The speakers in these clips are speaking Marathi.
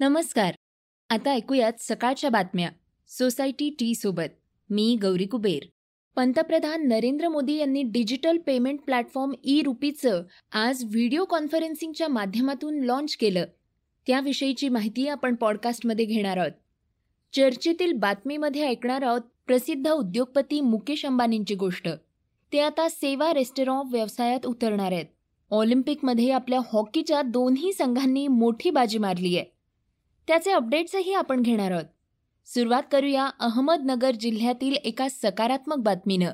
नमस्कार. आता ऐकूयात सकाळच्या बातम्या. सोसायटी टी सोबत. मी गौरी कुबेर. पंतप्रधान नरेंद्र मोदी यांनी डिजिटल पेमेंट प्लॅटफॉर्म ई रुपीचं आज व्हिडिओ कॉन्फरन्सिंगच्या माध्यमातून लॉन्च केलं. त्याविषयीची माहिती आपण पॉडकास्टमध्ये घेणार आहोत. चर्चेतील बातमीमध्ये ऐकणार आहोत प्रसिद्ध उद्योगपती मुकेश अंबानींची गोष्ट. ते आता सेवा रेस्टॉरंट व्यवसायात उतरणार आहेत. ऑलिम्पिकमध्ये आपल्या हॉकीच्या दोन्ही संघांनी मोठी बाजी मारली आहे त्याचे अपडेट्सही आपण घेणार आहोत. सुरुवात करूया अहमदनगर जिल्ह्यातील एका सकारात्मक बातमीनं.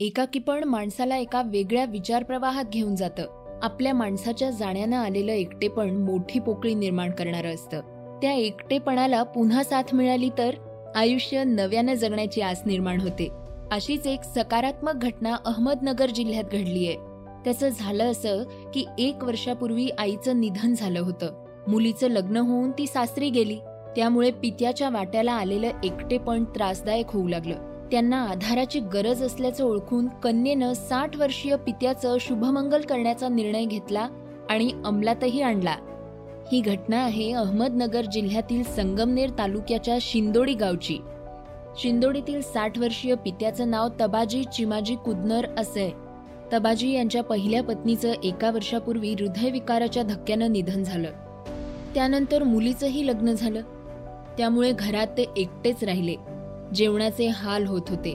एकाकीपण माणसाला एका वेगळ्या विचारप्रवाहात घेऊन जातं. आपल्या माणसाच्या जाण्यानं आलेलं एकटेपण मोठी पोकळी निर्माण करणारं असतं. त्या एकटेपणाला पुन्हा साथ मिळाली तर आयुष्य नव्यानं जगण्याची आस निर्माण होते. अशीच एक सकारात्मक घटना अहमदनगर जिल्ह्यात घडलीय. त्याचं झालं असं की एक वर्षापूर्वी आईचं निधन झालं होतं. मुलीचं लग्न होऊन ती सासरी गेली. त्यामुळे पित्याच्या वाट्याला आलेलं एकटेपण त्रासदायक होऊ लागलं. त्यांना आधाराची गरज असल्याचं ओळखून कन्येनं साठ वर्षीय पित्याचं शुभमंगल करण्याचा निर्णय घेतला आणि अंमलातही आणला. ही घटना आहे अहमदनगर जिल्ह्यातील संगमनेर तालुक्याच्या शिंदोडी गावची. शिंदोडीतील साठ वर्षीय पित्याचं नाव तबाजी चिमाजी कुदनर असे. तबाजी यांच्या पहिल्या पत्नीचं एका वर्षापूर्वी हृदयविकाराच्या धक्क्यानं निधन झालं. त्यानंतर मुलीचंही लग्न झालं. त्यामुळे घरात ते एकटेच राहिले. जेवणाचे हाल होत होते.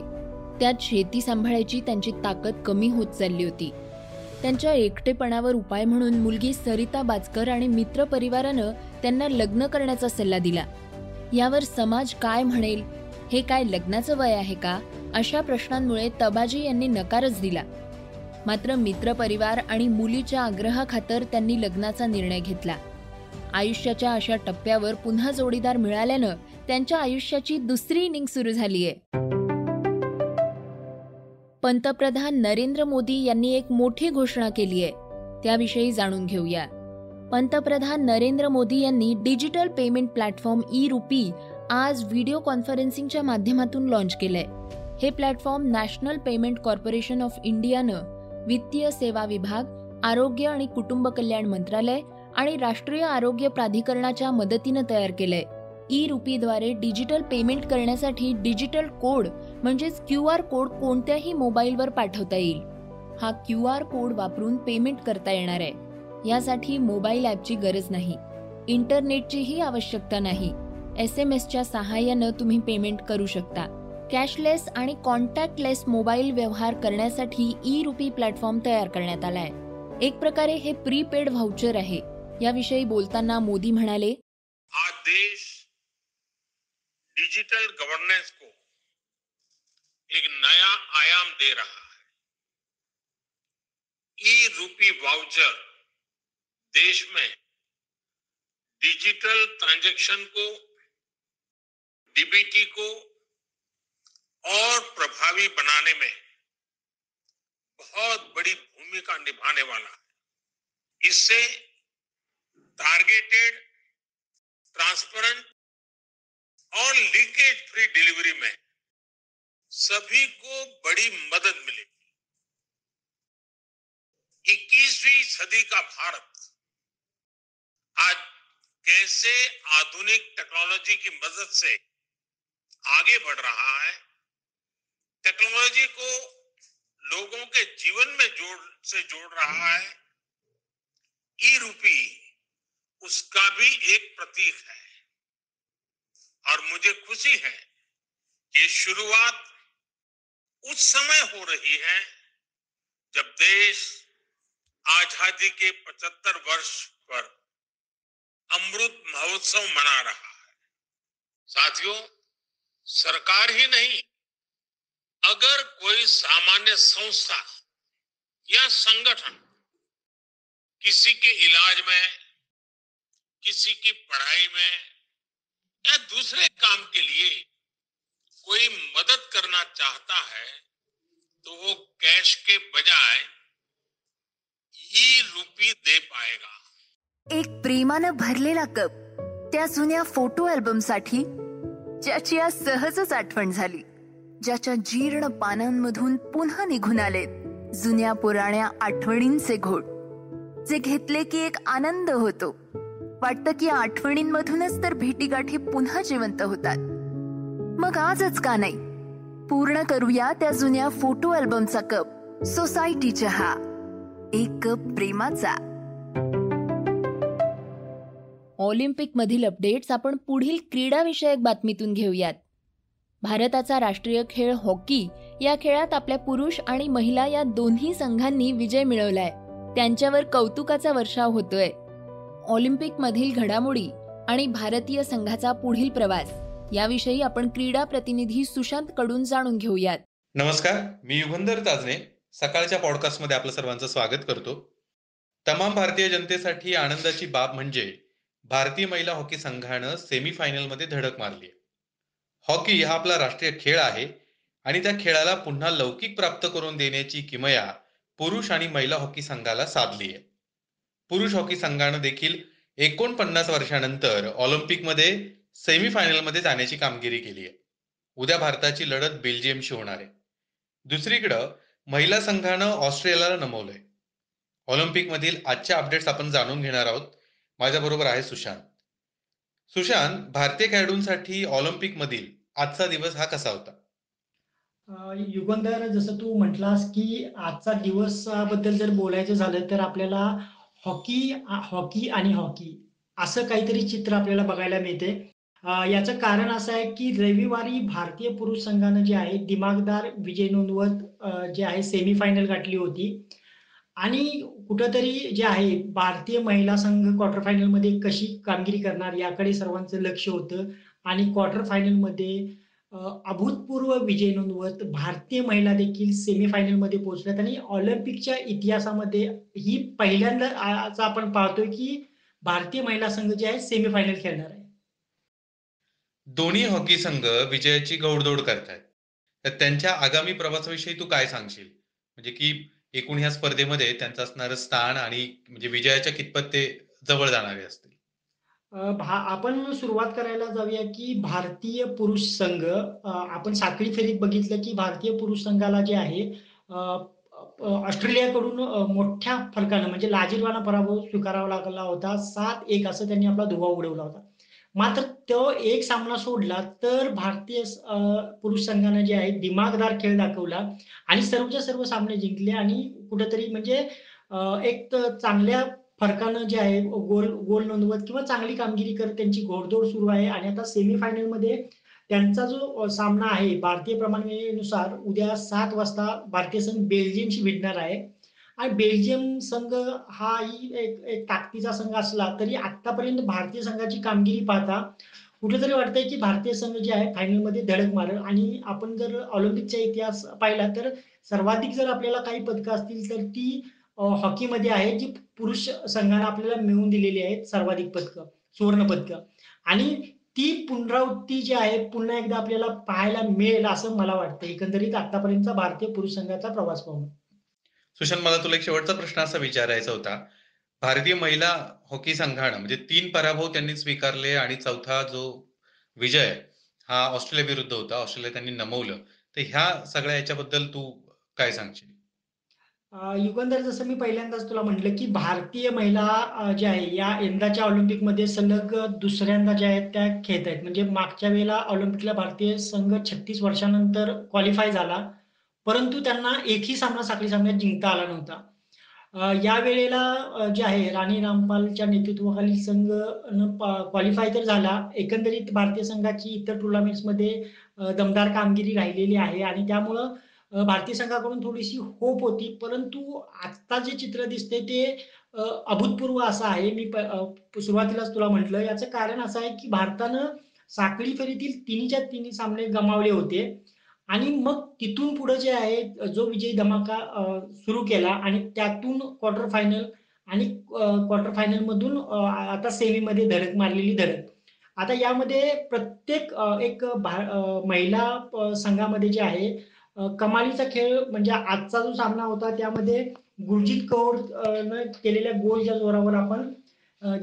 त्यात शेती सांभाळायची त्यांची ताकद कमी होत चालली होती. त्यांच्या एकटेपणावर उपाय म्हणून मुलगी सरिता बाजकर आणि मित्र परिवारानं त्यांना लग्न करण्याचा सल्ला दिला. यावर समाज काय म्हणेल? हे काय लग्नाचं वय आहे का? अशा प्रश्नांमुळे तबाजी यांनी नकारच दिला. मात्र मित्रपरिवार आणि मुलीच्या आग्रहाखातर त्यांनी लग्नाचा निर्णय घेतला. आयुष्याच्या अशा टप्प्यावर पुन्हा जोडीदार मिळाल्यानं त्यांच्या आयुष्याची दुसरी इनिंग सुरू झालीय. पंतप्रधान नरेंद्र मोदी यांनी एक मोठी घोषणा केली आहे त्याविषयी जाणून घेऊया. पंतप्रधान नरेंद्र मोदी यांनी digital payment platform e RUPI आज व्हिडिओ कॉन्फरन्सिंगच्या माध्यमातून लॉन्च केलंय. हे platform National Payment Corporation of इंडियानं वित्तीय सेवा विभाग आरोग्य आणि कुटुंब कल्याण मंत्रालय आणि राष्ट्रीय आरोग्य प्राधिकरणाच्या मदतीनं तयार केलंय. ई रुपीद्वारे डिजिटल पेमेंट करण्यासाठी डिजिटल कोड म्हणजेच क्यू आर कोड कोणत्याही मोबाईलवर पाठवता येईल. हा क्यू आर कोड वापरून पेमेंट करता येणार आहे. यासाठी मोबाईल ॲपची गरज नाही. इंटरनेटचीही आवश्यकता नाही. एस एम एसच्या सहाय्यानं तुम्ही पेमेंट करू शकता. कॅशलेस आणि कॉन्टॅक्टलेस मोबाईल व्यवहार करण्यासाठी ई रुपी प्लॅटफॉर्म तयार करण्यात आलाय. एक प्रकारे हे प्रीपेड व्हाउचर आहे. याविषयी बोलताना मोदी म्हणाले, आज देश डिजिटल गवर्नेंस को एक नया आयाम दे रहा है। ई रूपी वाउचर देश में डिजिटल ट्रांजैक्शन को, डीबीटी को और प्रभावी बनाने में बहुत बड़ी भूमिका निभाने वाला है। इससे टारगेटेड ट्रांसपेरेंट और लीकेज फ्री डिलीवरी में सभी को बड़ी मदद मिलेगी। 21वीं सदी का भारत आज कैसे आधुनिक टेक्नोलॉजी की मदद से आगे बढ़ रहा है टेक्नोलॉजी को लोगों के जीवन में जोड़, से जोड़ रहा है, ई रूपी उसका भी एक प्रतीक है। और मुझे खुशी है कि शुरुआत उस समय हो रही है जब देश आज़ादी के 75 वर्ष पर अमृत महोत्सव मना रहा है। साथियों, सरकार ही नहीं, अगर कोई सामान्य संस्था या संगठन किसी के इलाज में किसी की पढ़ाई में या दूसरे काम के लिए कोई मदद करना चाहता है तो वो कैश के बजाय ई रुपी दे पाएगा। एक प्रेमानं भरलेला कप त्या जुन्या फोटो अल्बमसाठी ज्याची आज सहजच आठवण झाली ज्याच्या जीर्ण पानांमधून पुन्हा निघून आलेत जुन्या पुराण्या आठवणींचे घोट जे घेतले की एक आनंद होतो. वाटतं की आठवणींमधूनच तर भेटीगाठी पुन्हा जिवंत होतात. मग आजच का नाही? पूर्ण करूया त्या जुन्या फोटो अल्बमचा कप सोसायटीच्या हा. एक कप प्रेमाचा. ऑलिम्पिक मधील अपडेट्स आपण पुढील क्रीडाविषयक बातमीतून घेऊयात. भारताचा राष्ट्रीय खेळ हॉकी या खेळात आपल्या पुरुष आणि महिला या दोन्ही संघांनी विजय मिळवलाय. त्यांच्यावर कौतुकाचा वर्षाव होतोय. ऑलिम्पिक मधील घडामोडी आणि भारतीय संघाचा पुढील प्रवास याविषयी आपण क्रीडा प्रतिनिधी सुशांत कडून जाणून घेऊयात. नमस्कार मी युगंधर ताजने सकाळच्या पॉडकास्टमध्ये आपलं सर्वांचं स्वागत करतो. तमाम भारतीय जनतेसाठी आनंदाची बाब म्हणजे भारतीय महिला हॉकी संघानं सेमीफायनलमध्ये धडक मारली हॉकी हा आपला राष्ट्रीय खेळ आहे आणि त्या खेळाला पुन्हा लौकिक प्राप्त करून देण्याची किमया पुरुष आणि महिला हॉकी संघाला साधली आहे. पुरुष हॉकी संघानं देखील एकोणपन्नास वर्षानंतर ऑलिम्पिकमध्ये सेमीफायनलमध्ये जाण्याची कामगिरी केली आहे. उद्या भारताची लढत बेल्जियमशी होणार आहे. दुसरीकडं महिला संघानं ऑस्ट्रेलियाला नमवलंय. ऑलिम्पिक मधील आजच्या अपडेट्स आपण जाणून घेणार आहोत. माझ्याबरोबर आहे सुशांत. सुशांत भारतीय खेळाडूंसाठी ऑलिम्पिक मधील आजचा दिवस हा कसा होता? युगंधर जसं तू म्हटलास की आजचा दिवसाबद्दल जर बोलायचं झालं तर आपल्याला हॉकी हॉकी आणि हॉकी असं काहीतरी चित्र आपल्याला बघायला मिळते. याचं कारण असं आहे की रविवारी भारतीय पुरुष संघानं जे आहे दिमागदार विजय नोंदवत जे आहे सेमीफायनल गाठली होती. आणि कुठंतरी जे आहे भारतीय महिला संघ क्वार्टर फायनलमध्ये कशी कामगिरी करणार याकडे सर्वांचं लक्ष होतं. आणि क्वार्टर फायनलमध्ये अभूतपूर्व विजय नोंदवत भारतीय महिला देखील सेमीफायनलमध्ये पोहोचल्यात आणि ऑलिम्पिकच्या इतिहासामध्ये ही पहिल्यांदा आपण पाहतोय की भारतीय महिला संघ जे आहे सेमीफायनल खेळणार आहे. दोन्ही हॉकी संघ विजयाची गौडदौड करतायत. तर त्यांच्या आगामी प्रवासाविषयी तू काय सांगशील? म्हणजे की एकूण ह्या स्पर्धेमध्ये त्यांचं असणारं स्थान आणि म्हणजे विजयाच्या कितपत ते जवळ जाणारे असते भा आपण सुरुवात करायला जाऊया की भारतीय पुरुष संघ आपण साखळी फेरीत बघितलं की भारतीय पुरुष संघाला जे आहे ऑस्ट्रेलियाकडून मोठ्या फरकानं म्हणजे लाजीरवाना पराभव स्वीकारावा लागला होता. सात एक असं त्यांनी आपला धुवा उडवला होता. मात्र तो एक सामना सोडला तर भारतीय पुरुष संघाने जे आहे दिमागदार खेळ दाखवला आणि सर्वच्या सर्व सामने जिंकले आणि कुठेतरी म्हणजे एक चांगल्या फरकानं जे आहे गोल गोल नोंदवत किंवा चांगली कामगिरी करत त्यांची घोडदौड सुरू आहे. आणि आता सेमीफायनलमध्ये त्यांचा जो सामना आहे भारतीय प्रमाणानुसार उद्या सात वाजता भारतीय संघ बेल्जियमशी भिडणार आहे. आणि बेल्जियम संघ हा ही एक एक ताकदीचा संघ असला तरी आतापर्यंत भारतीय संघाची कामगिरी पाहता कुठेतरी वाटतंय की भारतीय संघ जे आहे फायनलमध्ये धडक मारेल. आणि आपण जर ऑलिम्पिकचा इतिहास पाहिला तर सर्वाधिक जर आपल्याला काही पदकं असतील तर ती हॉकीमध्ये आहे जी पुरुष संघाने आपल्याला मिळवून दिलेली आहेत सर्वाधिक पदकं सुवर्ण पदकं. आणि ती पुनरावृत्ती जी आहे पुन्हा एकदा आपल्याला पाहायला मिळेल असं मला वाटतं. एकंदरीत आतापर्यंतचा भारतीय पुरुष संघाचा प्रवास पाहून. सुशांत मला तुला एक शेवटचा प्रश्न असा विचारायचा होता. भारतीय महिला हॉकी संघानं म्हणजे तीन पराभव त्यांनी स्वीकारले आणि चौथा जो विजय हा ऑस्ट्रेलिया विरुद्ध होता ऑस्ट्रेलिया त्यांनी नमवलं. तर ह्या सगळ्या याच्याबद्दल तू काय सांगशील? युगंधर जसं मी पहिल्यांदाच तुला म्हटलं की भारतीय महिला ज्या आहे या यंदाच्या ऑलिम्पिकमध्ये सलग दुसऱ्यांदा ज्या आहेत त्या खेळत आहेत. म्हणजे मागच्या वेळेला ऑलिम्पिकला भारतीय संघ छत्तीस वर्षानंतर क्वालिफाय झाला. परंतु त्यांना एकही सामना साखळी सामन्यात जिंकता आला नव्हता. या वेळेला जे आहे राणी रामपालच्या नेतृत्वाखाली संघ क्वालिफाय तर झाला. एकंदरीत भारतीय संघाची इतर टुर्नामेंट्समध्ये दमदार कामगिरी राहिलेली आहे. आणि त्यामुळं भारतीय संघाकडून थोडीशी होप होती परंतु आता जे चित्र दिसते ते अभूतपूर्व असं आहे. मी सुरुवातीलाच तुला म्हटलं याचं कारण असं आहे की भारतानं साखळी फेरीतील तिन्हीच्या तिन्ही सामने गमावले होते. आणि मग तिथून पुढे जे आहे जो विजयी धमाका सुरू केला आणि त्यातून क्वार्टर फायनल आणि क्वार्टर फायनल मधून आता सेमीमध्ये धडक मारलेली धडक. आता यामध्ये प्रत्येक एक महिला संघामध्ये जे आहे कमालीचा खेळ म्हणजे आजचा जो सामना होता त्यामध्ये गुरजीत कौर न केलेल्या गोलच्या जोरावर आपण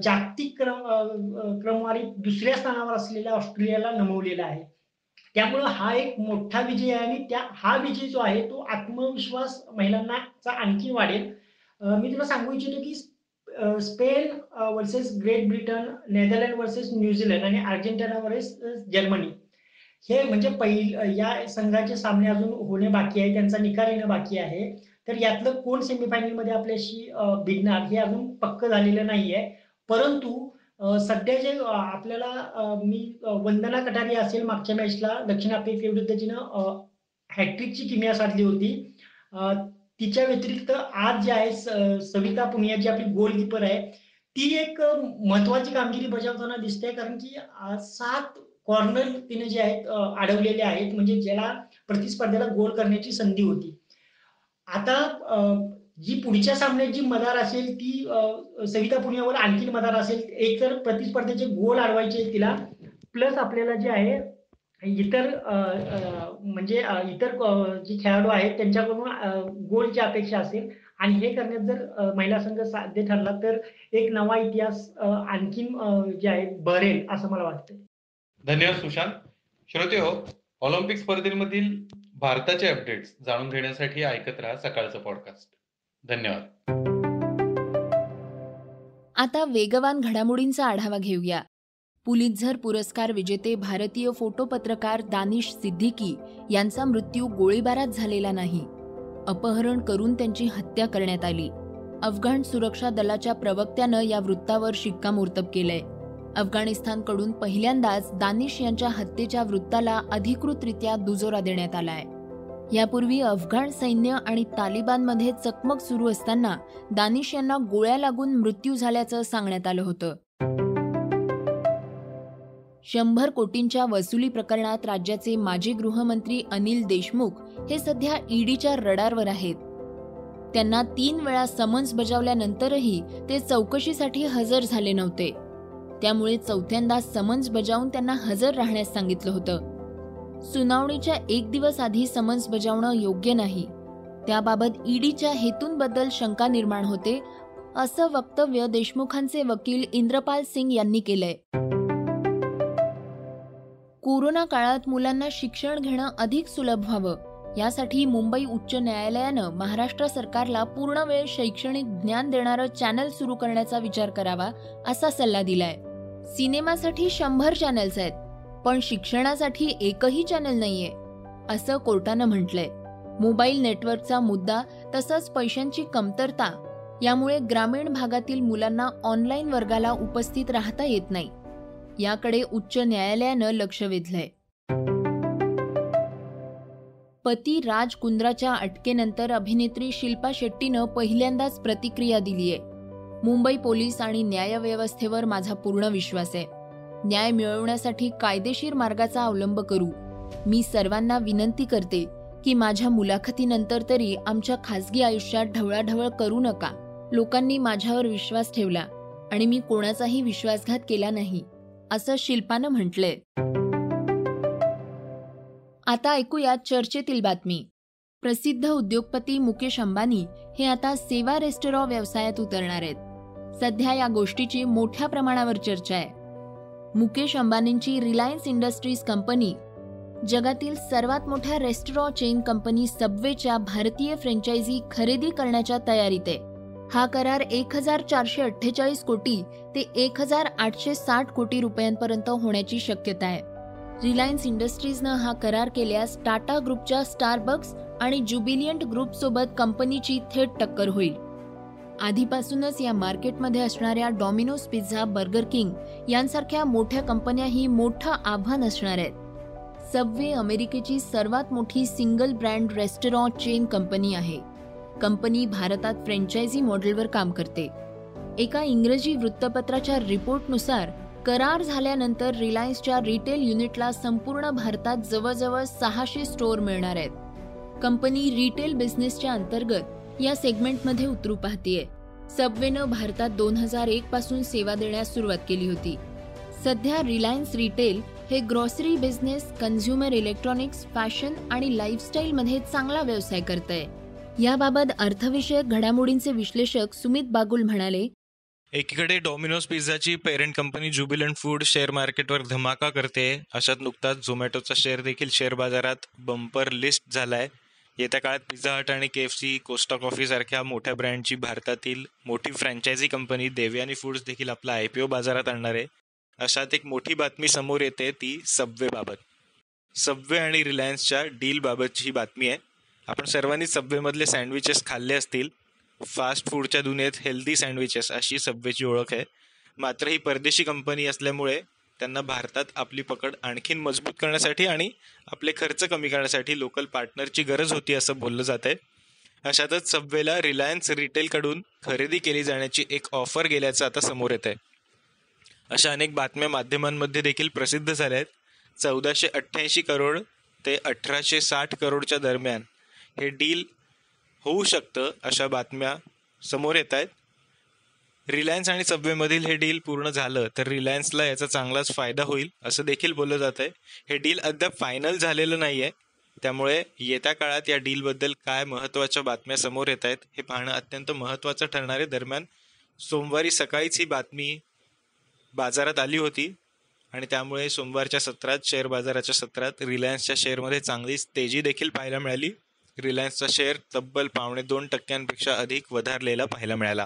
जागतिक क्रम क्रमवारीत दुसऱ्या स्थानावर असलेल्या ऑस्ट्रेलियाला नमवलेला आहे. त्यामुळं हा एक मोठा विजय आहे आणि त्या हा विजय जो आहे तो आत्मविश्वास महिलांना आणखी वाढेल. मी तुला सांगू इच्छितो की Spain versus Great Britain Netherland versus New Zealand आणि अर्जेंटिना वर्सेस जर्मनी हे म्हणजे पहिल या संघाचे सामने अजून होणे बाकी आहे त्यांचा निकाल येणं बाकी आहे. तर यातलं कोण सेमीफायनलमध्ये आपल्याशी भिडणार हे अजून पक्क झालेलं नाहीये. परंतु सध्या जे आपल्याला मी वंदना कटारी असेल मागच्या मॅचला दक्षिण आफ्रिके जिनं हॅट्रिकची किमिया साधली होती. तिच्या व्यतिरिक्त आज जे आहे सविता पुनिया जी आपली गोलकीपर आहे ती एक महत्वाची कामगिरी बजावताना दिसते कारण की सात कॉर्नर तिने जे आहेत अडवलेले आहेत म्हणजे ज्याला प्रतिस्पर्ध्याला गोल करण्याची संधी होती. आता जी पुढच्या सामन्यात जी मदार असेल ती सविता पुण्यावर आणखी मदार असेल एक तर प्रतिस्पर्धेचे गोल अडवायचे तिला प्लस आपल्याला जे आहे इतर म्हणजे इतर जे खेळाडू आहेत त्यांच्याकडून गोलची अपेक्षा असेल आणि हे करण्यात जर महिला संघ साध्य ठरला तर एक नवा इतिहास आणखीन जे आहे भरेल असं मला वाटतं धन्यवाद सुशांत. श्रोते हो ऑलिम्पिक स्पर्धेमधील भारताचे अपडेट्स जाणून घेण्यासाठी ऐकत राहा सकाळचं पॉडकास्ट धन्यवाद. आता वेगवान घडामोडींचा आढावा घेऊया. पुलितझर पुरस्कार विजेते भारतीय फोटो पत्रकार दानिश सिद्दीकी यांचा मृत्यू गोळीबारात झालेला नाही. अपहरण करून त्यांची हत्या करण्यात आली. अफगाण सुरक्षा दलाच्या प्रवक्त्यानं या वृत्तावर शिक्कामोर्तब केलंय. अफगाणिस्तानकडून पहिल्यांदाच दानिश यांच्या हत्येच्या वृत्ताला अधिकृतरित्या दुजोरा देण्यात आलाय. यापूर्वी अफगाण सैन्य आणि तालिबानमध्ये चकमक सुरू असताना दानिश यांना गोळ्या लागून मृत्यू झाल्याचं सांगण्यात आलं होतं. शंभर कोटींच्या वसुली प्रकरणात राज्याचे माजी गृहमंत्री अनिल देशमुख हे सध्या ईडीच्या रडारवर आहेत. त्यांना तीन वेळा समन्स बजावल्यानंतरही ते चौकशीसाठी हजर झाले नव्हते. त्यामुळे चौथ्यांदा समन्स बजावून त्यांना हजर राहण्यास सांगितलं होतं. सुनावणीच्या एक दिवस आधी समन्स बजावणं योग्य नाही. त्याबाबत ईडीच्या हेतूंबद्दल शंका निर्माण होते असं वक्तव्य देशमुखांचे वकील इंद्रपाल सिंग यांनी केलंय. कोरोना काळात मुलांना शिक्षण घेणं अधिक सुलभ व्हावं यासाठी मुंबई उच्च न्यायालयानं महाराष्ट्र सरकारला पूर्ण वेळ शैक्षणिक ज्ञान देणारं चॅनल सुरू करण्याचा विचार करावा असा सल्ला दिलाय. सिनेमासाठी शंभर चॅनल्स आहेत पण शिक्षणासाठी एकही चॅनल नाहीये असं कोर्टानं म्हटलंय. मोबाईल नेटवर्कचा मुद्दा तसंच पैशांची कमतरता यामुळे ग्रामीण भागातील मुलांना ऑनलाईन वर्गाला उपस्थित राहता येत नाही. याकडे उच्च न्यायालयानं लक्ष वेधलंय. पती राज कुंद्राच्या अटकेनंतर अभिनेत्री शिल्पा शेट्टीनं पहिल्यांदाच प्रतिक्रिया दिलीय. मुंबई पोलीस आणि न्यायव्यवस्थेवर माझा पूर्ण विश्वास आहे. न्याय मिळवण्यासाठी कायदेशीर मार्गाचा अवलंब करू. मी सर्वांना विनंती करते की माझ्या मुलाखतीनंतर तरी आमच्या खासगी आयुष्यात ढवळाढवळ करू नका. लोकांनी माझ्यावर विश्वास ठेवला आणि मी कोणाचाही विश्वासघात केला नाही असं शिल्पानं म्हटलंय. आता ऐकूया चर्चेतील बातमी. प्रसिद्ध उद्योगपती मुकेश अंबानी हे आता सेवा रेस्टॉरंट व्यवसायात उतरणार आहेत. सध्या या गोष्टीची मोठ्या प्रमाणावर चर्चा आहे. मुकेश अंबानींची रिलायन्स इंडस्ट्रीज कंपनी जगातील सर्वात मोठ्या रेस्टॉरंट चेन कंपनी सबवेच्या भारतीय फ्रँचायझी खरेदी करण्याच्या तयारीत आहे. हा करार एक हजार चारशे अठ्ठेचाळीस कोटी ते एक हजार आठशे साठ कोटी रुपयांपर्यंत होण्याची शक्यता आहे. रिलायन्स इंडस्ट्रीजनं हा करार केल्यास टाटा ग्रुपच्या स्टारबक्स आणि ज्युबिलियंट ग्रुपसोबत कंपनीची थेट टक्कर होईल. आधीपासूनच या मार्केटमध्ये असणाऱ्या डॉमिनोज पिझ्झा बर्गर किंग यांसारख्या मोठ्या कंपन्याही मोठं आव्हान असणार आहेत. सबवे अमेरिकेची सर्वात मोठी single brand restaurant chain company आहे. कंपनी भारतात फ्रँचायझी मॉडेलवर काम करते. एका इंग्रजी वृत्तपत्राच्या रिपोर्टनुसार करार झाल्यानंतर रिलायन्सच्या रिटेल युनिटला संपूर्ण भारतात जवळजवळ सहाशे स्टोअर मिळणार आहेत. कंपनी रिटेल बिझनेसच्या अंतर्गत या सेगमेंटमध्ये उतरू पाहतीये. सबवेनं भारतात दोन हजार एक पासून सेवा देण्यास सुरुवात केली होती. सध्या रिलायन्स रिटेल हे grocery business consumer electronics fashion आणि लाईफस्टाईलमध्ये चांगला व्यवसाय करत आहे याबाबत अर्थविषयक घडामोडींचे विश्लेषक सुमित बागुल म्हणाले एकीकडे Domino's पिझ्झाची parent company Jubilant Food share मार्केटवर धमाका करते अशात नुकताच झोमॅटोचा शेअर देखील शेअर बाजारात बंपर लिस्ट झालाय. येत्या काळात पिझ्झा हट आणि K F C Costa Coffee सारख्या मोठ्या ब्रँडची भारतातील मोठी फ्रँचायझी कंपनी देवयानी फूड्स देखील आपला आय पी ओ बाजारात आणणार आहे. अशात एक मोठी बातमी समोर येते ती सबवे बाबत. सबवे आणि रिलायन्सच्या डील बाबतची ही बातमी आहे. आपण सर्वांनी सबवेमधले सँडविचेस खाल्ले असतील. फास्ट फूडच्या दुनियेत हेल्दी सँडविचेस अशी सबवेची ओळख आहे. मात्र ही परदेशी कंपनी असल्यामुळे त्यांना भारतात आपली पकड आणखीन मजबूत करण्यासाठी आणि आपले खर्च कमी करण्यासाठी लोकल पार्टनरची गरज होती असं बोललं जात आहे. अशातच सबवेला रिलायन्स रिटेलकडून खरेदी केली जाण्याची एक ऑफर गेल्याचं आता समोर येत आहे अशा अनेक बातम्या माध्यमांमध्ये देखील प्रसिद्ध झाल्या आहेत. चौदाशे अठ्ठ्याऐंशी करोड ते अठराशे साठ करोडच्या दरम्यान हे डील होऊ शकतं अशा बातम्या समोर येत आहेत. रिलायन्स आणि सबवेमधील हे डील पूर्ण झालं तर रिलायन्सला याचा चांगलाच फायदा होईल असं देखील बोललं जात आहे हे डील अद्याप फायनल झालेलं नाही आहे त्यामुळे येत्या काळात या डीलबद्दल काय महत्त्वाच्या बातम्या समोर येत आहेत हे पाहणं अत्यंत महत्त्वाचं ठरणारे. दरम्यान सोमवारी सकाळीच ही बातमी बाजारात आली होती आणि त्यामुळे सोमवारच्या सत्रात शेअर बाजाराच्या सत्रात रिलायन्सच्या शेअरमध्ये चांगलीच तेजी देखील पाहायला मिळाली. रिलायन्सचा शेअर तब्बल पावणे दोन टक्क्यांपेक्षा अधिक वधारलेला पाहायला मिळाला.